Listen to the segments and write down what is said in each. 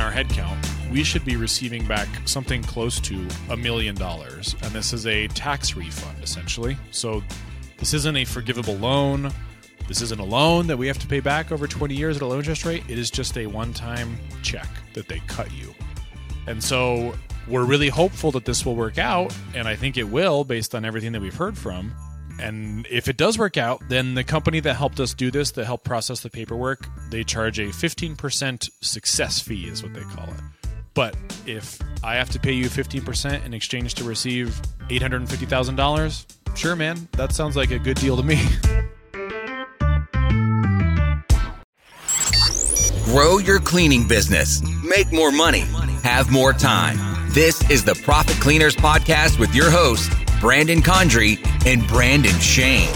on our headcount, we should be receiving back something close to a million dollars. And this is a tax refund, essentially. So this isn't a forgivable loan. This isn't a loan that we have to pay back over 20 years at a low interest rate. It is just a one time check that they cut you. And so we're really hopeful that this will work out. And I think it will based on everything that we've heard from. And if it does work out, then the company that helped us do this, that helped process the paperwork, they charge a 15% success fee, is what they call it. But if I have to pay you 15% in exchange to receive $850,000, sure, man, that sounds like a good deal to me. Grow your cleaning business, make more money, have more time. This is the Profit Cleaners Podcast with your hosts, Brandon Condry and Brandon Shane.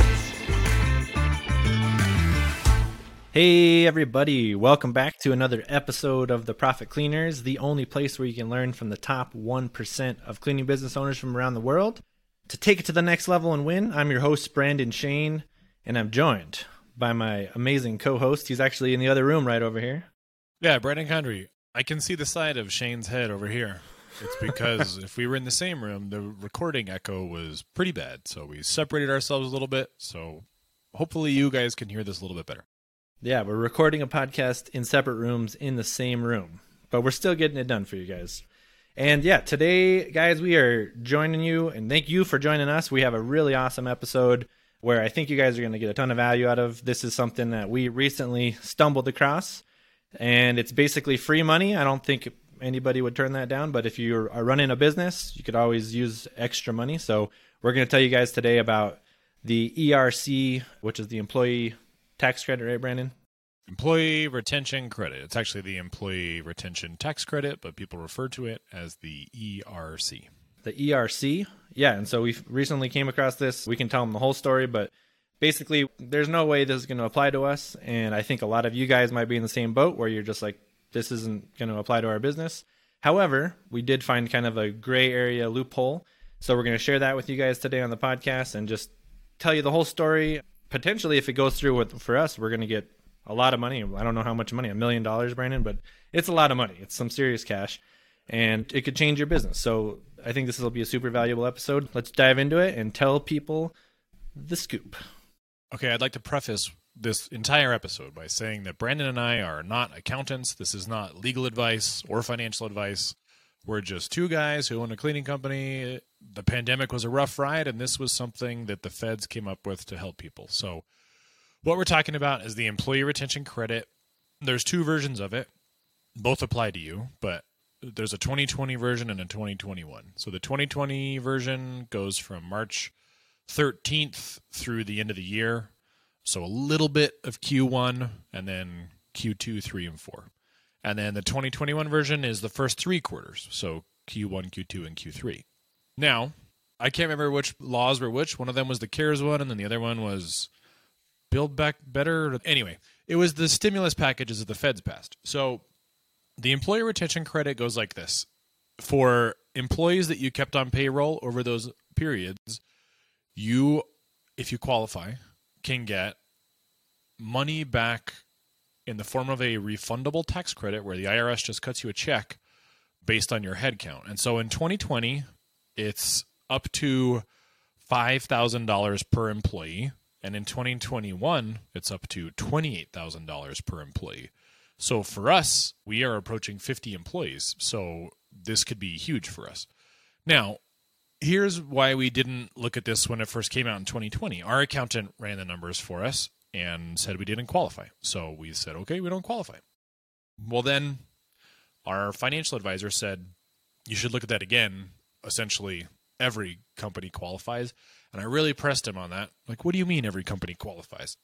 Hey, everybody, welcome back to another episode of the Profit Cleaners, the only place where you can learn from the top 1% of cleaning business owners from around the world. To take it to the next level and win, I'm your host, Brandon Shane, and I'm joined by my amazing co host. He's actually in the other room right over here. Yeah, Brandon Condry. I can see the side of Shane's head over here. It's because if we were in the same room, the recording echo was pretty bad. So we separated ourselves a little bit. So hopefully you guys can hear this a little bit better. Yeah, we're recording a podcast in separate rooms in the same room, but we're still getting it done for you guys. And yeah, today, guys, we are joining you, and thank you for joining us. We have a really awesome episode where I think you guys are going to get a ton of value out of. This is something that we recently stumbled across, and it's basically free money. I don't think anybody would turn that down, but if you are running a business, you could always use extra money. So we're going to tell you guys today about the ERC, which is the employee tax credit, right, Brandon? Employee retention credit. It's actually the employee retention tax credit, but people refer to it as the ERC. The ERC? Yeah, and so we recently came across this. We can tell them the whole story, but basically, there's no way this is going to apply to us. And I think a lot of you guys might be in the same boat where you're just like, this isn't going to apply to our business. However, we did find kind of a gray area loophole. So we're going to share that with you guys today on the podcast and just tell you the whole story potentially if it goes through with for us, we're going to get a lot of money. I don't know how much money, a million dollars, Brandon, but it's a lot of money. It's some serious cash, and it could change your business. So I think this will be a super valuable episode. Let's dive into it and tell people the scoop. Okay, I'd like to preface this entire episode by saying that Brandon and I are not accountants. This is not legal advice or financial advice. We're just two guys who own a cleaning company. The pandemic was a rough ride, and this was something that the feds came up with to help people. So, what we're talking about is the employee retention credit. There's two versions of it, both apply to you, but there's a 2020 version and a 2021. So, the 2020 version goes from March 13th through the end of the year. So, a little bit of Q1 and then Q2, 3, and 4. And then the 2021 version is the first three quarters, so Q1, Q2, and Q3. Now, I can't remember which laws were which. One of them was the CARES one, and then the other one was Build Back Better. Anyway, it was the stimulus packages that the feds passed. So the employee retention credit goes like this for employees that you kept on payroll over those periods, you, if you qualify, can get money back in the form of a refundable tax credit where the IRS just cuts you a check based on your head count. And so in 2020, it's up to $5,000 per employee. And in 2021, it's up to $28,000 per employee. So for us, we are approaching 50 employees. So this could be huge for us. Now, here's why we didn't look at this when it first came out in 2020. Our accountant ran the numbers for us and said we didn't qualify. So we said, okay, we don't qualify. Well, then our financial advisor said, you should look at that again. Essentially, every company qualifies. And I really pressed him on that. Like, what do you mean every company qualifies?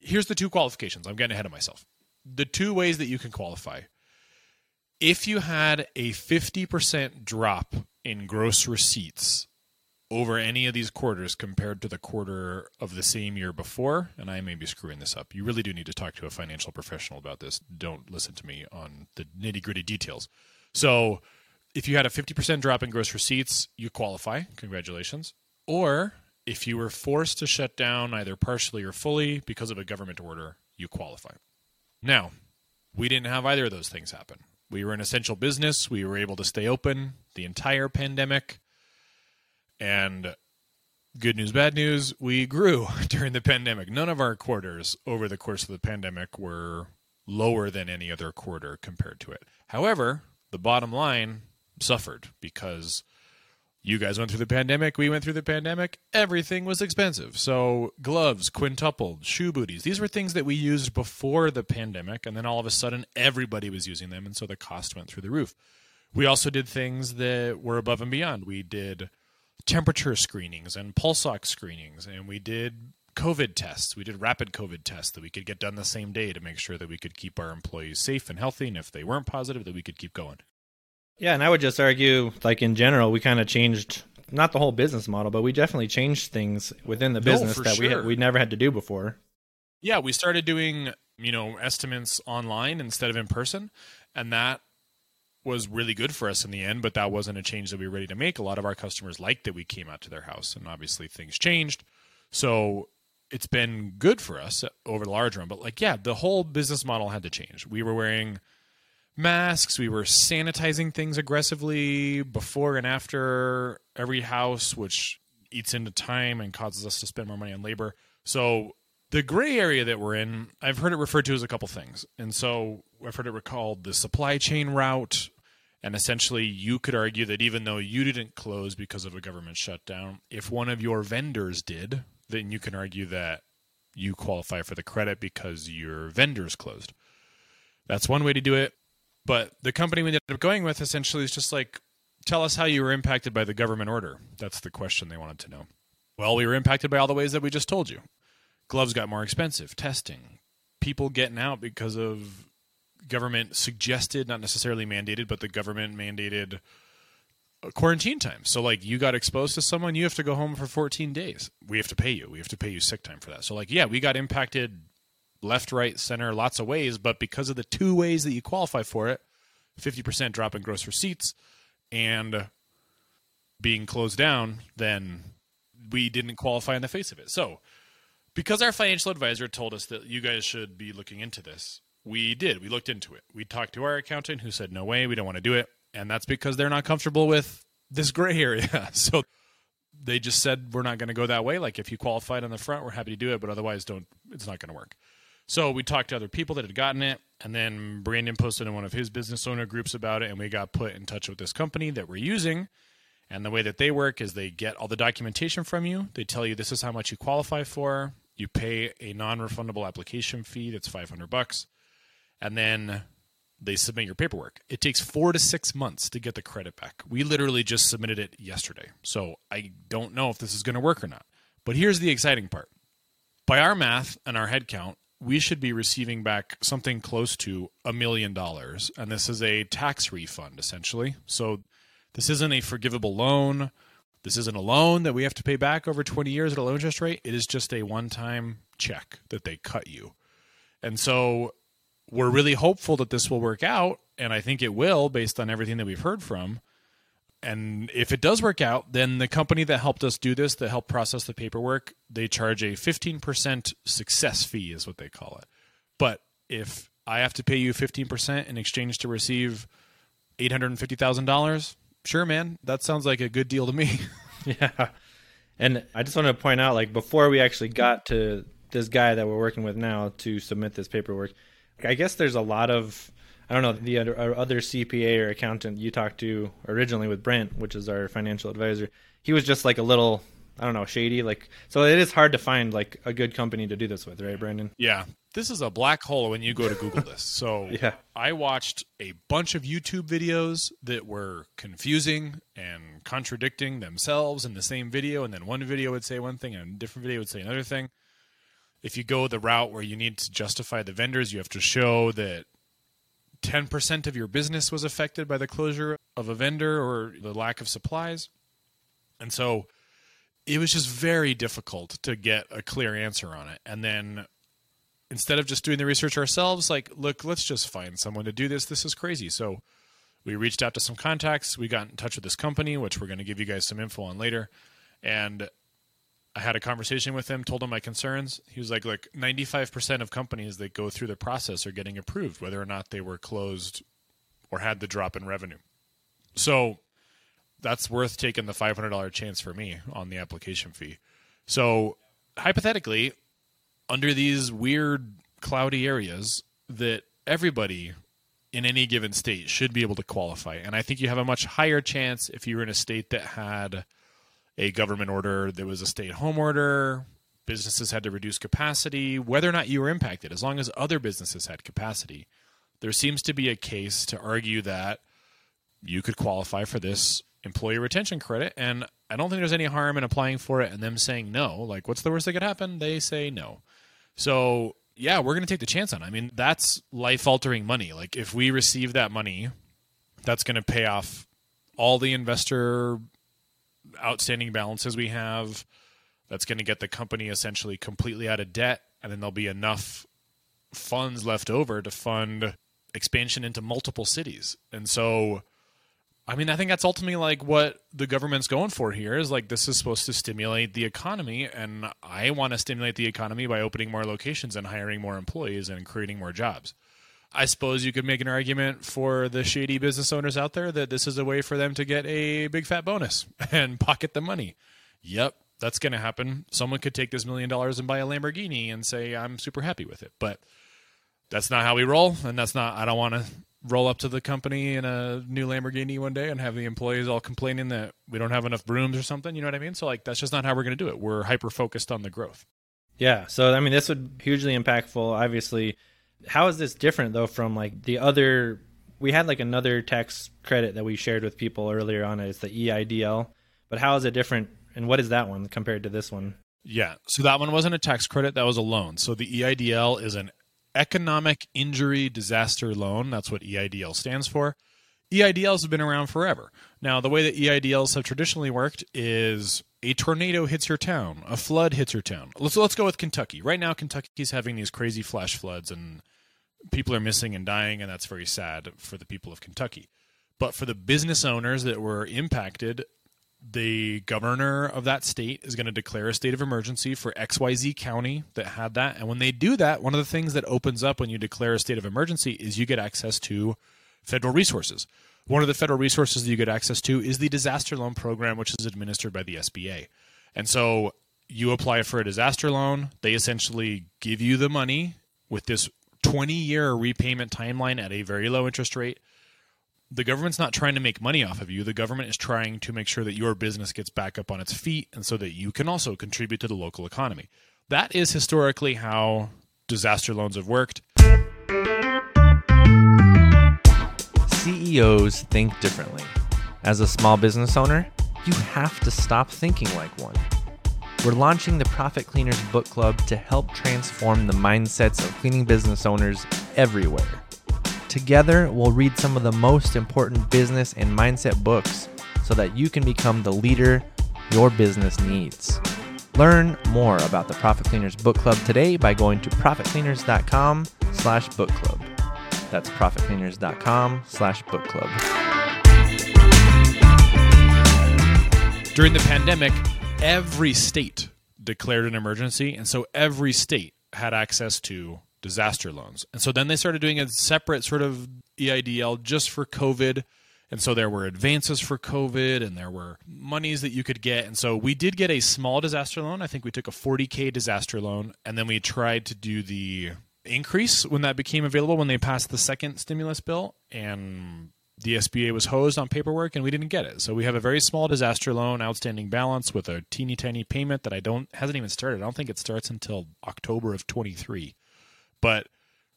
Here's the two qualifications. I'm getting ahead of myself. The two ways that you can qualify. If you had a 50% drop in gross receipts over any of these quarters compared to the quarter of the same year before, and I may be screwing this up. You really do need to talk to a financial professional about this. Don't listen to me on the nitty gritty details. So, if you had a 50% drop in gross receipts, you qualify. Congratulations. Or if you were forced to shut down either partially or fully because of a government order, you qualify. Now, we didn't have either of those things happen We were an essential business. We were able to stay open the entire pandemic. And good news, bad news, we grew during the pandemic. None of our quarters over the course of the pandemic were lower than any other quarter compared to it. However, the bottom line suffered because you guys went through the pandemic, we went through the pandemic, everything was expensive. So, gloves, quintupled, shoe booties, these were things that we used before the pandemic, and then all of a sudden everybody was using them, and so the cost went through the roof. We also did things that were above and beyond. We did temperature screenings and pulse ox screenings, and we did COVID tests. We did rapid COVID tests that we could get done the same day to make sure that we could keep our employees safe and healthy, and if they weren't positive, that we could keep going. Yeah, and I would just argue, like in general, we kind of changed not the whole business model, but we definitely changed things within the business that sure. we had, we never had to do before. Yeah, we started doing you know estimates online instead of in person, and that was really good for us in the end, but that wasn't a change that we were ready to make. A lot of our customers liked that we came out to their house, and obviously things changed. So it's been good for us over the large run. But like, yeah, the whole business model had to change. We were wearing masks, we were sanitizing things aggressively before and after every house, which eats into time and causes us to spend more money on labor. So the gray area that we're in, I've heard it referred to as a couple things. And so I've heard it called the supply chain route and essentially, you could argue that even though you didn't close because of a government shutdown, if one of your vendors did, then you can argue that you qualify for the credit because your vendors closed. That's one way to do it. But the company we ended up going with essentially is just like, tell us how you were impacted by the government order. That's the question they wanted to know. Well, we were impacted by all the ways that we just told you. Gloves got more expensive, testing, people getting out because of government suggested, not necessarily mandated, but the government mandated quarantine time. So like you got exposed to someone, you have to go home for 14 days. We have to pay you. We have to pay you sick time for that. So like yeah, we got impacted left, right, center, lots of ways, but because of the two ways that you qualify for it, 50% drop in gross receipts and being closed down, then we didn't qualify in the face of it. So, because our financial advisor told us that you guys should be looking into this, we did. We looked into it. We talked to our accountant who said, no way, we don't want to do it. And that's because they're not comfortable with this gray area. so they just said, we're not going to go that way. Like if you qualified on the front, we're happy to do it, but otherwise, don't, it's not going to work. So we talked to other people that had gotten it. And then Brandon posted in one of his business owner groups about it. And we got put in touch with this company that we're using. And the way that they work is they get all the documentation from you. They tell you this is how much you qualify for. You pay a non-refundable application fee that's 500 bucks and then they submit your paperwork. It takes four to six months to get the credit back. We literally just submitted it yesterday. So I don't know if this is going to work or not. But here's the exciting part by our math and our head count, we should be receiving back something close to a million dollars. And this is a tax refund, essentially. So this isn't a forgivable loan. This isn't a loan that we have to pay back over 20 years at a low interest rate. It is just a one time check that they cut you. And so we're really hopeful that this will work out, and I think it will based on everything that we've heard from. And if it does work out, then the company that helped us do this, that helped process the paperwork, they charge a 15% success fee, is what they call it. But if I have to pay you 15% in exchange to receive $850,000, sure, man, that sounds like a good deal to me. yeah. And I just want to point out, like, before we actually got to this guy that we're working with now to submit this paperwork, I guess there's a lot of I don't know the other, uh, other CPA or accountant you talked to originally with Brent, which is our financial advisor. He was just like a little I don't know shady. Like so, it is hard to find like a good company to do this with, right, Brandon? Yeah, this is a black hole when you go to Google this. So yeah. I watched a bunch of YouTube videos that were confusing and contradicting themselves in the same video, and then one video would say one thing and a different video would say another thing if you go the route where you need to justify the vendors, you have to show that 10% of your business was affected by the closure of a vendor or the lack of supplies. And so it was just very difficult to get a clear answer on it. And then instead of just doing the research ourselves, like, look, let's just find someone to do this. This is crazy. So we reached out to some contacts. We got in touch with this company, which we're going to give you guys some info on later. And I had a conversation with him, told him my concerns. He was like, "Look, 95% of companies that go through the process are getting approved, whether or not they were closed or had the drop in revenue. So that's worth taking the $500 chance for me on the application fee. So hypothetically, under these weird cloudy areas that everybody in any given state should be able to qualify. And I think you have a much higher chance if you were in a state that had a government order, there was a stay at home order, businesses had to reduce capacity, whether or not you were impacted, as long as other businesses had capacity, there seems to be a case to argue that you could qualify for this employee retention credit. And I don't think there's any harm in applying for it and them saying no. Like, what's the worst that could happen? They say no. So, yeah, we're going to take the chance on it. I mean, that's life altering money. Like, if we receive that money, that's going to pay off all the investor outstanding balances we have. That's going to get the company essentially completely out of debt. And then there'll be enough funds left over to fund expansion into multiple cities. And so, I mean, I think that's ultimately like what the government's going for here is like this is supposed to stimulate the economy. And I want to stimulate the economy by opening more locations and hiring more employees and creating more jobs. I suppose you could make an argument for the shady business owners out there that this is a way for them to get a big fat bonus and pocket the money. Yep, that's going to happen. Someone could take this million dollars and buy a Lamborghini and say, I'm super happy with it. But that's not how we roll. And that's not, I don't want to roll up to the company in a new Lamborghini one day and have the employees all complaining that we don't have enough brooms or something. You know what I mean? So, like, that's just not how we're going to do it. We're hyper focused on the growth. Yeah. So, I mean, this would hugely impactful. Obviously, how is this different though from like the other? We had like another tax credit that we shared with people earlier on. It's the EIDL, but how is it different? And what is that one compared to this one? Yeah. So that one wasn't a tax credit, that was a loan. So the EIDL is an economic injury disaster loan. That's what EIDL stands for. EIDLs have been around forever. Now, the way that EIDLs have traditionally worked is a tornado hits your town, a flood hits your town. Let's let's go with Kentucky. Right now Kentucky's having these crazy flash floods and people are missing and dying and that's very sad for the people of Kentucky. But for the business owners that were impacted, the governor of that state is going to declare a state of emergency for XYZ county that had that. And when they do that, one of the things that opens up when you declare a state of emergency is you get access to federal resources. One of the federal resources that you get access to is the disaster loan program, which is administered by the SBA. And so you apply for a disaster loan. They essentially give you the money with this 20 year repayment timeline at a very low interest rate. The government's not trying to make money off of you. The government is trying to make sure that your business gets back up on its feet and so that you can also contribute to the local economy. That is historically how disaster loans have worked. CEOs think differently. As a small business owner, you have to stop thinking like one. We're launching the Profit Cleaners Book Club to help transform the mindsets of cleaning business owners everywhere. Together, we'll read some of the most important business and mindset books so that you can become the leader your business needs. Learn more about the Profit Cleaners Book Club today by going to profitcleaners.com slash book club. That's profitcleaners.com slash book club. During the pandemic, every state declared an emergency, and so every state had access to disaster loans. And so then they started doing a separate sort of EIDL just for COVID. And so there were advances for COVID and there were monies that you could get. And so we did get a small disaster loan. I think we took a 40K disaster loan and then we tried to do the increase when that became available when they passed the second stimulus bill and the SBA was hosed on paperwork and we didn't get it. So we have a very small disaster loan outstanding balance with a teeny tiny payment that I don't hasn't even started. I don't think it starts until October of 23. But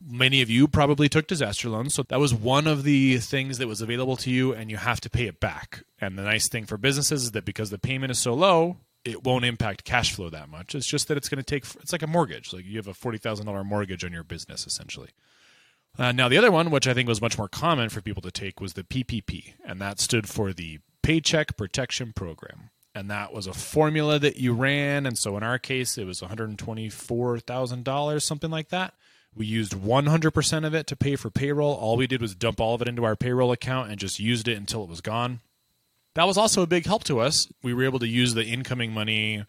many of you probably took disaster loans, so that was one of the things that was available to you and you have to pay it back. And the nice thing for businesses is that because the payment is so low, it won't impact cash flow that much. It's just that it's going to take. It's like a mortgage. Like you have a forty thousand dollar mortgage on your business essentially. Uh, now the other one, which I think was much more common for people to take, was the PPP, and that stood for the Paycheck Protection Program. And that was a formula that you ran. And so in our case, it was $124,000, something like that. We used 100% of it to pay for payroll. All we did was dump all of it into our payroll account and just used it until it was gone that was also a big help to us. We were able to use the incoming money,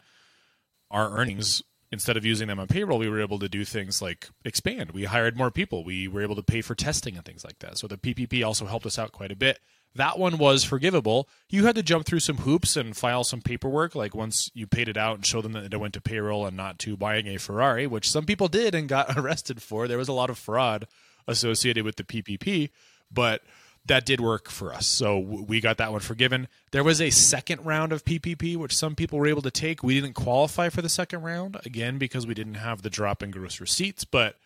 our earnings, instead of using them on payroll, we were able to do things like expand. We hired more people. We were able to pay for testing and things like that. So the PPP also helped us out quite a bit. That one was forgivable. You had to jump through some hoops and file some paperwork. Like once you paid it out and show them that it went to payroll and not to buying a Ferrari, which some people did and got arrested for. There was a lot of fraud associated with the PPP, but that did work for us. So we got that one forgiven. There was a second round of PPP, which some people were able to take. We didn't qualify for the second round, again, because we didn't have the drop in gross receipts, but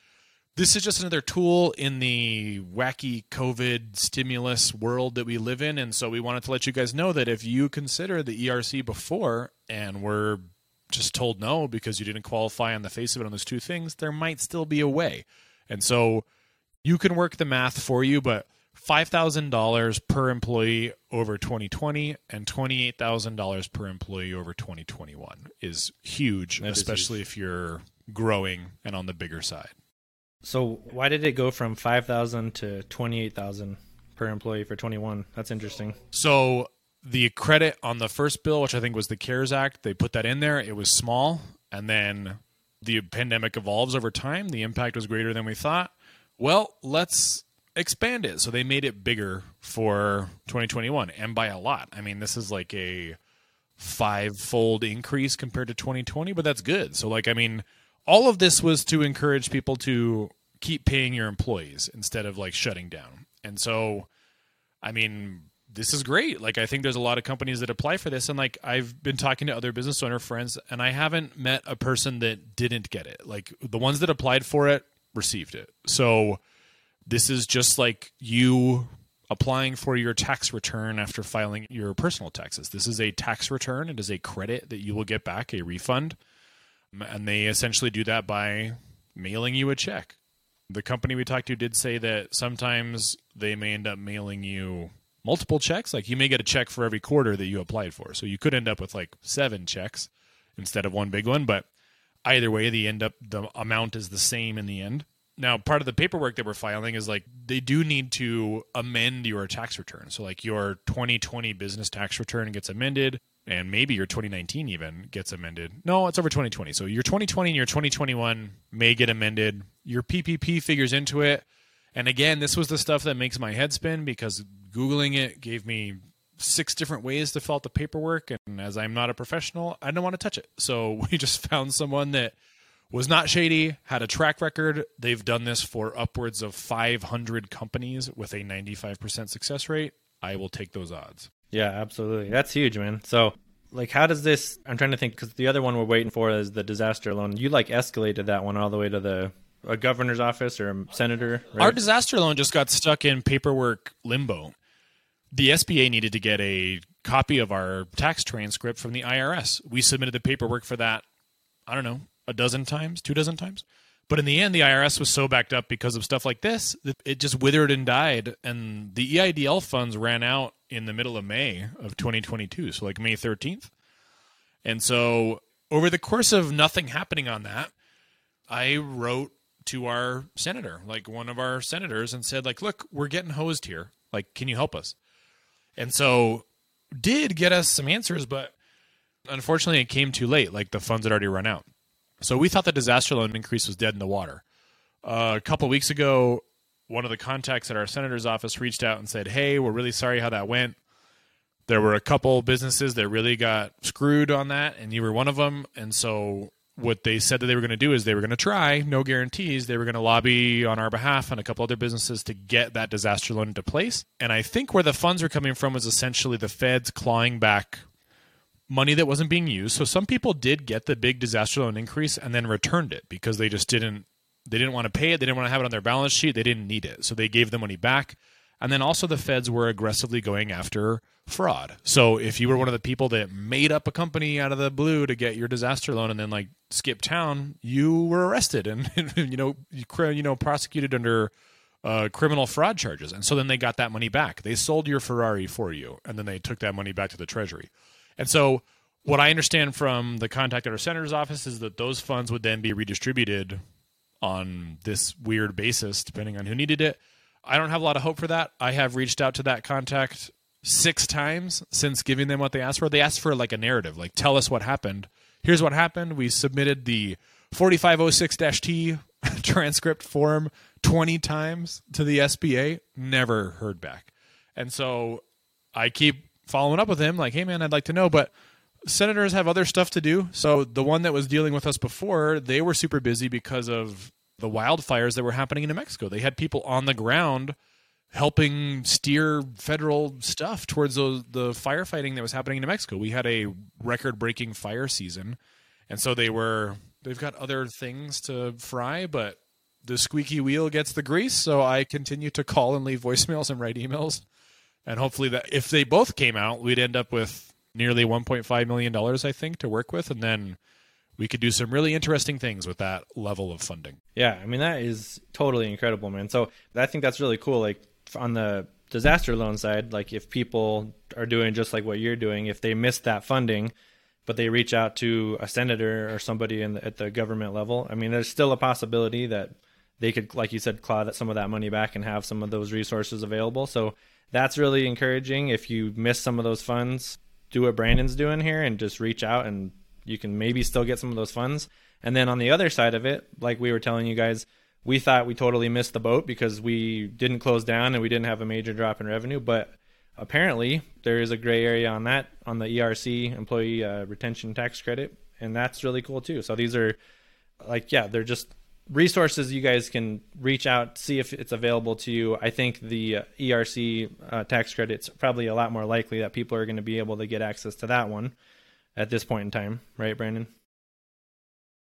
this is just another tool in the wacky COVID stimulus world that we live in. And so we wanted to let you guys know that if you consider the ERC before and were just told no because you didn't qualify on the face of it on those two things, there might still be a way. And so you can work the math for you, but $5,000 per employee over 2020 and $28,000 per employee over 2021 is huge, That is especially if you're growing and on the bigger side. So why did it go from five thousand to twenty eight thousand per employee for twenty one? That's interesting. So the credit on the first bill, which I think was the CARES Act, they put that in there. It was small, and then the pandemic evolves over time. The impact was greater than we thought. Well, let's expand it. So they made it bigger for 2021, and by a lot. I mean, this is like a five-fold increase compared to 2020, but that's good. So, like, I mean, all of this was to encourage people to keep paying your employees instead of like shutting down. And so, I mean, this is great. Like, I think there's a lot of companies that apply for this. And like, I've been talking to other business owner friends, and I haven't met a person that didn't get it. Like, the ones that applied for it received it. So, this is just like you applying for your tax return after filing your personal taxes. This is a tax return, it is a credit that you will get back, a refund. Um, and they essentially do that by mailing you a check. The company we talked to did say that sometimes they may end up mailing you multiple checks. Like you may get a check for every quarter that you applied for. So you could end up with like seven checks instead of one big one. But either way, the end up the amount is the same in the end. Now, part of the paperwork that we're filing is like they do need to amend your tax return. So, like your 2020 business tax return gets amended, and maybe your 2019 even gets amended. No, it's over 2020. So, your 2020 and your 2021 may get amended. Your PPP figures into it. And again, this was the stuff that makes my head spin because Googling it gave me six different ways to fill out the paperwork. And as I'm not a professional, I didn't want to touch it. So, we just found someone that was not shady, had a track record. They've done this for upwards of 500 companies with a 95% success rate. I will take those odds. Yeah, absolutely. That's huge, man. So, like, how does this? I'm trying to think because the other one we're waiting for is the disaster loan. You like escalated that one all the way to the a governor's office or a senator. Right? Our disaster loan just got stuck in paperwork limbo. The SBA needed to get a copy of our tax transcript from the IRS. We submitted the paperwork for that, I don't know, a dozen times, two dozen times. But in the end, the IRS was so backed up because of stuff like this that it just withered and died. And the EIDL funds ran out in the middle of May of 2022, so like May 13th. And so, over the course of nothing happening on that, I wrote to our senator, like one of our senators, and said, like, look, we're getting hosed here. Like, can you help us? And so, did get us some answers, but unfortunately, it came too late. Like the funds had already run out. So we thought the disaster loan increase was dead in the water. Uh, a couple weeks ago, one of the contacts at our senator's office reached out and said, "Hey, we're really sorry how that went. There were a couple businesses that really got screwed on that, and you were one of them. And so what they said that they were going to do is they were going to try, no guarantees. They were going to lobby on our behalf and a couple other businesses to get that disaster loan into place. And I think where the funds are coming from was essentially the feds clawing back money that wasn't being used. So some people did get the big disaster loan increase and then returned it because they just didn't they didn't want to pay it, they didn't want to have it on their balance sheet, they didn't need it. So they gave the money back. And then also the feds were aggressively going after fraud. So if you were one of the people that made up a company out of the blue to get your disaster loan and then like skip town, you were arrested and you know you, know prosecuted under uh, criminal fraud charges. And so then they got that money back. They sold your Ferrari for you, and then they took that money back to the Treasury. And so, what I understand from the contact at our senator's office is that those funds would then be redistributed on this weird basis, depending on who needed it. I don't have a lot of hope for that. I have reached out to that contact six times since giving them what they asked for. They asked for like a narrative, like tell us what happened. Here's what happened. We submitted the 4506-T transcript form 20 times to the SBA, never heard back. And so I keep following up with him like, "Hey man, I'd like to know, but senators have other stuff to do. So the one that was dealing with us before, they were super busy because of the wildfires that were happening in New Mexico. They had people on the ground helping steer federal stuff towards the, the firefighting that was happening in New Mexico. We had a record-breaking fire season, and so they were they've got other things to fry, but the squeaky wheel gets the grease. So I continue to call and leave voicemails and write emails, and hopefully that if they both came out, we'd end up with nearly 1.5 million dollars, I think, to work with, and then we could do some really interesting things with that level of funding. Yeah, I mean that is totally incredible, man. So I think that's really cool. Like on the disaster loan side, like if people are doing just like what you're doing, if they miss that funding, but they reach out to a senator or somebody in the, at the government level, I mean, there's still a possibility that they could, like you said, claw that some of that money back and have some of those resources available. So that's really encouraging. If you miss some of those funds, do what Brandon's doing here and just reach out and you can maybe still get some of those funds. And then on the other side of it, like we were telling you guys, we thought we totally missed the boat because we didn't close down and we didn't have a major drop in revenue. But apparently, there is a gray area on that on the ERC employee uh, retention tax credit, and that's really cool too. So these are like, yeah, they're just resources you guys can reach out, see if it's available to you. I think the uh, ERC uh, tax credit's probably a lot more likely that people are going to be able to get access to that one at this point in time, right, Brandon?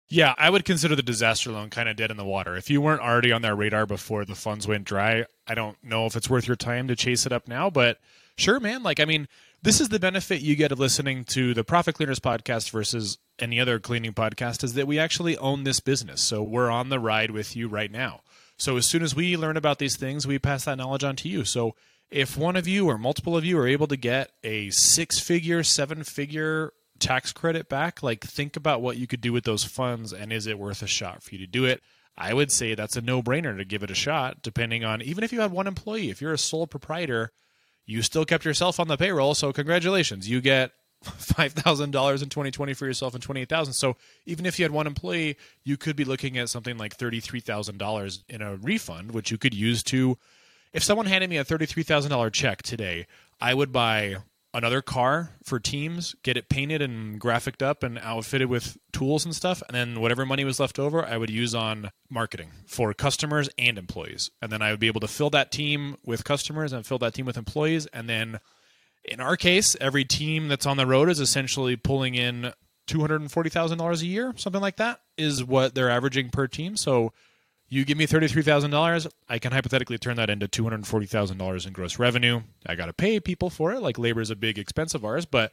Yeah, I would consider the disaster loan kind of dead in the water. If you weren't already on their radar before the funds went dry, I don't know if it's worth your time to chase it up now, but sure, man. Like, I mean, this is the benefit you get of listening to the Profit Cleaners podcast versus any other cleaning podcast is that we actually own this business. So we're on the ride with you right now. So as soon as we learn about these things, we pass that knowledge on to you. So if one of you or multiple of you are able to get a six figure, seven figure tax credit back, like think about what you could do with those funds and is it worth a shot for you to do it? I would say that's a no brainer to give it a shot, depending on even if you had one employee, if you're a sole proprietor, you still kept yourself on the payroll. So congratulations, you get five thousand dollars in 2020 for yourself and 28,000. So even if you had one employee, you could be looking at something like $33,000 in a refund, which you could use to. If someone handed me a $33,000 check today, I would buy another car for teams, get it painted and graphicked up and outfitted with tools and stuff, and then whatever money was left over, I would use on marketing for customers and employees. And then I would be able to fill that team with customers and fill that team with employees. And then in our case, every team that's on the road is essentially pulling in $240,000 a year, something like that is what they're averaging per team. So you give me $33,000, I can hypothetically turn that into $240,000 in gross revenue. I got to pay people for it. Like labor is a big expense of ours, but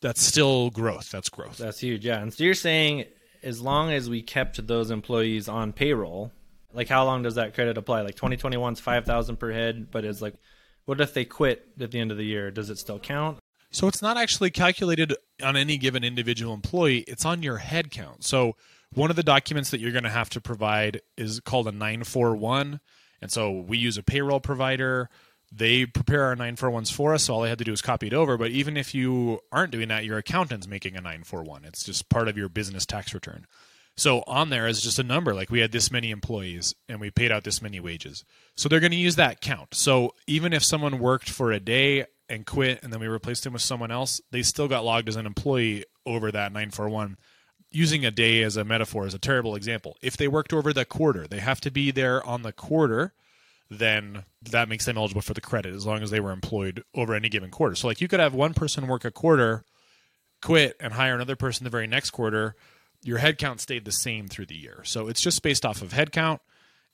that's still growth. That's growth. That's huge. Yeah. And so you're saying as long as we kept those employees on payroll, like how long does that credit apply? Like 2021's 5,000 per head, but it's like what if they quit at the end of the year? Does it still count? So it's not actually calculated on any given individual employee, it's on your head count. So one of the documents that you're going to have to provide is called a 941. And so we use a payroll provider. They prepare our 941s for us. So all I had to do is copy it over. But even if you aren't doing that, your accountant's making a 941. It's just part of your business tax return. So on there is just a number like we had this many employees and we paid out this many wages. So they're going to use that count. So even if someone worked for a day and quit and then we replaced them with someone else, they still got logged as an employee over that 941 using a day as a metaphor is a terrible example. If they worked over the quarter, they have to be there on the quarter, then that makes them eligible for the credit as long as they were employed over any given quarter. So like you could have one person work a quarter, quit and hire another person the very next quarter, your headcount stayed the same through the year. So it's just based off of headcount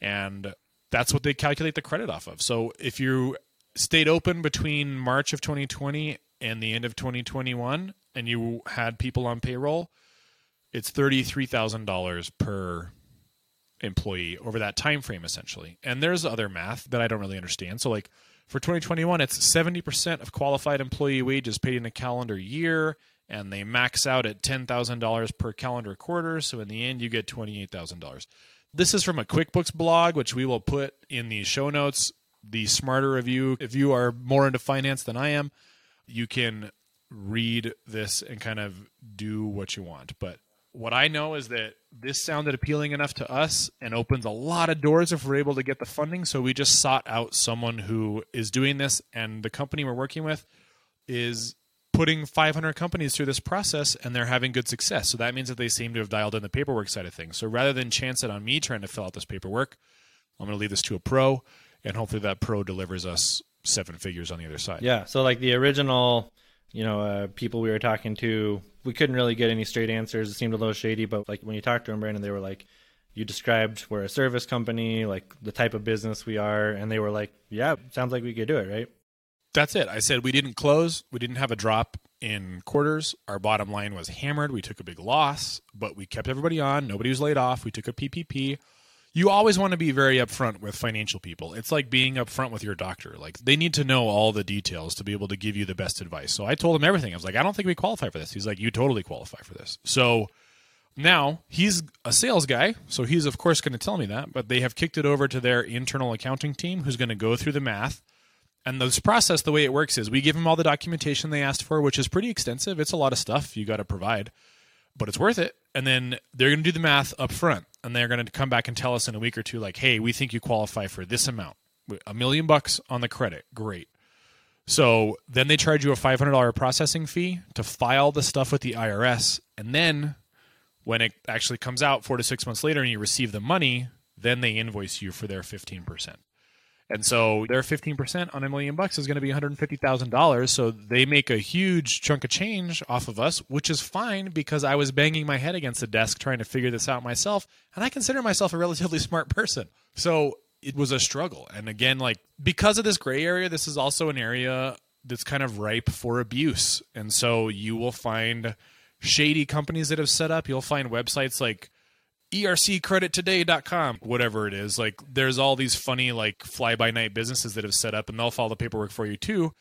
and that's what they calculate the credit off of. So if you stayed open between March of 2020 and the end of 2021 and you had people on payroll, it's $33,000 per employee over that time frame essentially. And there's other math that I don't really understand. So like for 2021 it's 70% of qualified employee wages paid in a calendar year and they max out at $10,000 per calendar quarter, so in the end you get $28,000. This is from a QuickBooks blog which we will put in the show notes. The smarter of you, if you are more into finance than I am, you can read this and kind of do what you want. But what I know is that this sounded appealing enough to us and opens a lot of doors if we're able to get the funding. So we just sought out someone who is doing this, and the company we're working with is putting 500 companies through this process and they're having good success. So that means that they seem to have dialed in the paperwork side of things. So rather than chance it on me trying to fill out this paperwork, I'm going to leave this to a pro, and hopefully that pro delivers us seven figures on the other side. Yeah. So like the original, you know, uh, people we were talking to, we couldn't really get any straight answers. It seemed a little shady, but like when you talked to them, Brandon, they were like, you described we're a service company, like the type of business we are, and they were like, yeah, sounds like we could do it, right? That's it. I said we didn't close. We didn't have a drop in quarters. Our bottom line was hammered. We took a big loss, but we kept everybody on. Nobody was laid off. We took a PPP. You always want to be very upfront with financial people. It's like being upfront with your doctor. Like they need to know all the details to be able to give you the best advice. So I told him everything. I was like, I don't think we qualify for this. He's like, you totally qualify for this. So now he's a sales guy, so he's of course going to tell me that, but they have kicked it over to their internal accounting team who's going to go through the math and this process, the way it works is we give them all the documentation they asked for, which is pretty extensive. It's a lot of stuff you got to provide, but it's worth it. And then they're going to do the math up front, and they're going to come back and tell us in a week or two, like, hey, we think you qualify for this amount, a million bucks on the credit. Great. So then they charge you a $500 processing fee to file the stuff with the IRS. And then when it actually comes out four to six months later and you receive the money, then they invoice you for their 15%. And so their 15% on a million bucks is going to be $150,000. So they make a huge chunk of change off of us, which is fine because I was banging my head against the desk trying to figure this out myself. And I consider myself a relatively smart person. So it was a struggle. And again, like because of this gray area, this is also an area that's kind of ripe for abuse. And so you will find shady companies that have set up, you'll find websites like erccredittoday.com whatever it is. Like there's all these funny like fly by night businesses that have set up and they'll follow the paperwork for you too.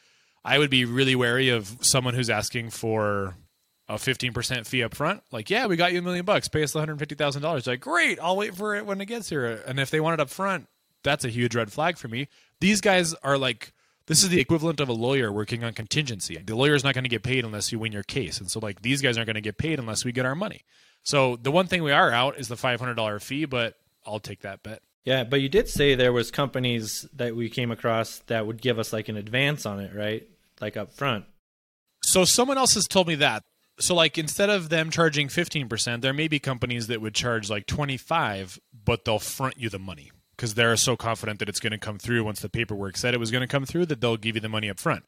I would be really wary of someone who's asking for a 15% fee up front like yeah we got you a million bucks. Pay us the $150000 like great i'll wait for it when it gets here. And if they want it up front that's a huge red flag for me. These guys are like this is the equivalent of a lawyer working on contingency. The lawyer's not going to get paid unless you win your case. And so like these guys aren't going to get paid unless we get our money so the one thing we are out is the five hundred dollar fee, but I'll take that bet. Yeah, but you did say there was companies that we came across that would give us like an advance on it, right? Like up front. So someone else has told me that. So like instead of them charging 15%, there may be companies that would charge like 25, but they'll front you the money because they're so confident that it's going to come through once the paperwork said it was going to come through that they'll give you the money up front.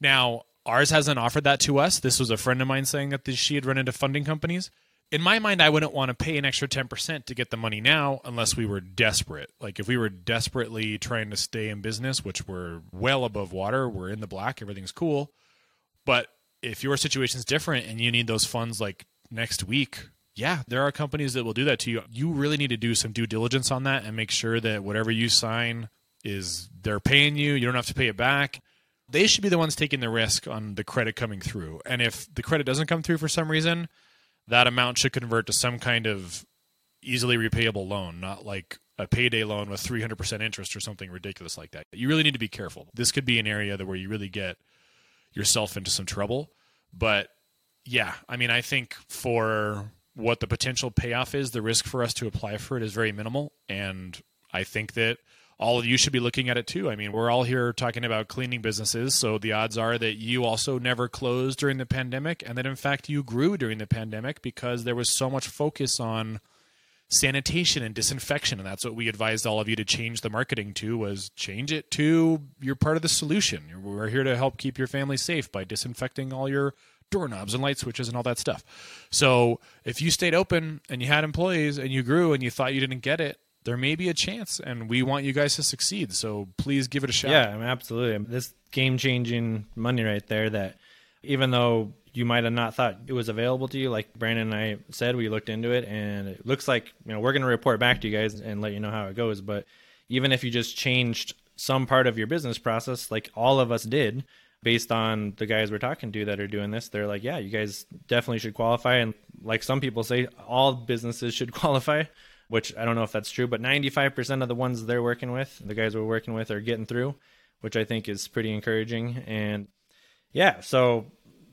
Now, ours hasn't offered that to us. This was a friend of mine saying that she had run into funding companies in my mind, I wouldn't want to pay an extra 10% to get the money now unless we were desperate. Like if we were desperately trying to stay in business, which we're well above water, we're in the black, everything's cool. But if your situation's different and you need those funds like next week, yeah, there are companies that will do that to you. You really need to do some due diligence on that and make sure that whatever you sign is they're paying you, you don't have to pay it back. They should be the ones taking the risk on the credit coming through. And if the credit doesn't come through for some reason, that amount should convert to some kind of easily repayable loan, not like a payday loan with 300% interest or something ridiculous like that. You really need to be careful. This could be an area that where you really get yourself into some trouble. But yeah, I mean, I think for what the potential payoff is, the risk for us to apply for it is very minimal. And I think that all of you should be looking at it too. I mean, we're all here talking about cleaning businesses, so the odds are that you also never closed during the pandemic and that in fact you grew during the pandemic because there was so much focus on sanitation and disinfection and that's what we advised all of you to change the marketing to was change it to you're part of the solution. We're here to help keep your family safe by disinfecting all your doorknobs and light switches and all that stuff. So, if you stayed open and you had employees and you grew and you thought you didn't get it, there may be a chance, and we want you guys to succeed. So please give it a shot. Yeah, I mean, absolutely. This game changing money right there that even though you might have not thought it was available to you, like Brandon and I said, we looked into it and it looks like, you know, we're going to report back to you guys and let you know how it goes. But even if you just changed some part of your business process, like all of us did, based on the guys we're talking to that are doing this, they're like, yeah, you guys definitely should qualify. And like some people say, all businesses should qualify which I don't know if that's true, but 95% of the ones they're working with, the guys we're working with, are getting through, which I think is pretty encouraging. And yeah, so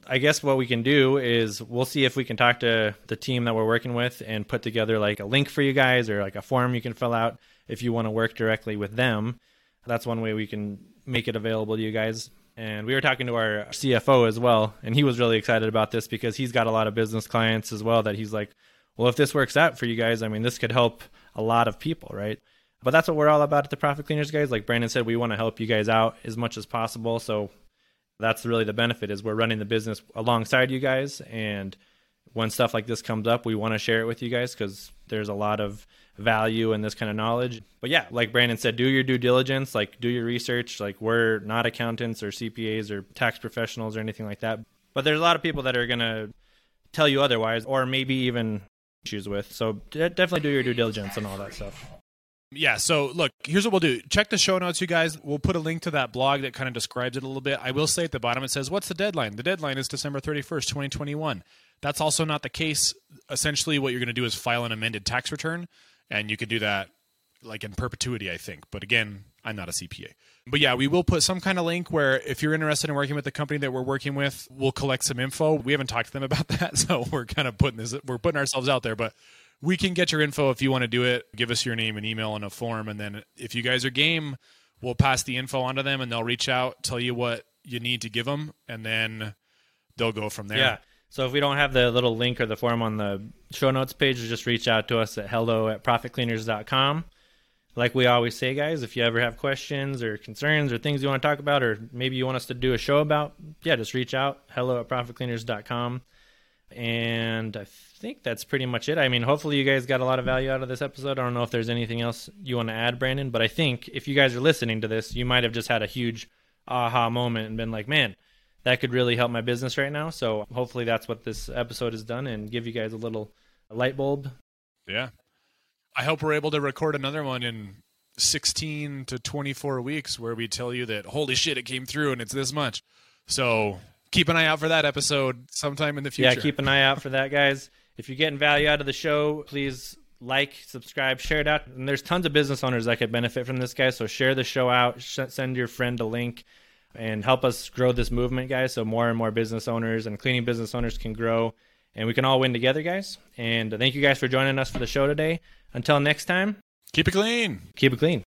I guess what we can do is we'll see if we can talk to the team that we're working with and put together like a link for you guys or like a form you can fill out if you want to work directly with them. That's one way we can make it available to you guys. And we were talking to our CFO as well, and he was really excited about this because he's got a lot of business clients as well that he's like, well, if this works out for you guys, I mean, this could help a lot of people, right? But that's what we're all about at the Profit Cleaners, guys. Like Brandon said, we want to help you guys out as much as possible. So that's really the benefit is we're running the business alongside you guys and when stuff like this comes up we want to share it with you guys because there's a lot of value in this kind of knowledge but yeah like brandon said do your due diligence like do your research like we're not accountants or cpas or tax professionals or anything like that but there's a lot of people that are going to tell you otherwise or maybe even choose with so definitely do your due diligence and all that stuff yeah, so look, here's what we'll do. Check the show notes, you guys. We'll put a link to that blog that kind of describes it a little bit. I will say at the bottom it says, What's the deadline? The deadline is December 31st, 2021. That's also not the case. Essentially, what you're going to do is file an amended tax return, and you could do that like in perpetuity, I think. But again, I'm not a CPA. But yeah, we will put some kind of link where if you're interested in working with the company that we're working with, we'll collect some info. We haven't talked to them about that, so we're kind of putting this we're putting ourselves out there, but we can get your info if you want to do it. Give us your name and email in a form, and then if you guys are game, we'll pass the info on to them, and they'll reach out, tell you what you need to give them, and then they'll go from there. Yeah. So if we don't have the little link or the form on the show notes page, just reach out to us at hello at profitcleaners.com. Like we always say, guys, if you ever have questions or concerns or things you want to talk about, or maybe you want us to do a show about, yeah, just reach out. Hello at profitcleaners.com. And I think that's pretty much it. I mean, hopefully you guys got a lot of value out of this episode. I don't know if there's anything else you want to add, Brandon, but I think if you guys are listening to this, you might have just had a huge aha moment and been like, man, that could really help my business right now. So hopefully that's what this episode has done and give you guys a little light bulb. Yeah. I hope we're able to record another one in 16 to 24 weeks where we tell you that holy shit it came through and it's this much. So keep an eye out for that episode sometime in the future. Yeah, keep an eye out for that, guys. If you're getting value out of the show, please like, subscribe, share it out. And there's tons of business owners that could benefit from this, guys. So share the show out, send your friend a link, and help us grow this movement, guys. So more and more business owners and cleaning business owners can grow, and we can all win together, guys. And thank you guys for joining us for the show today. Until next time, keep it clean. Keep it clean.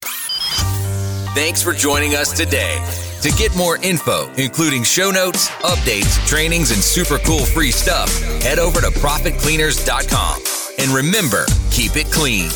Thanks for joining us today. To get more info, including show notes, updates, trainings, and super cool free stuff, head over to profitcleaners.com. And remember, keep it clean.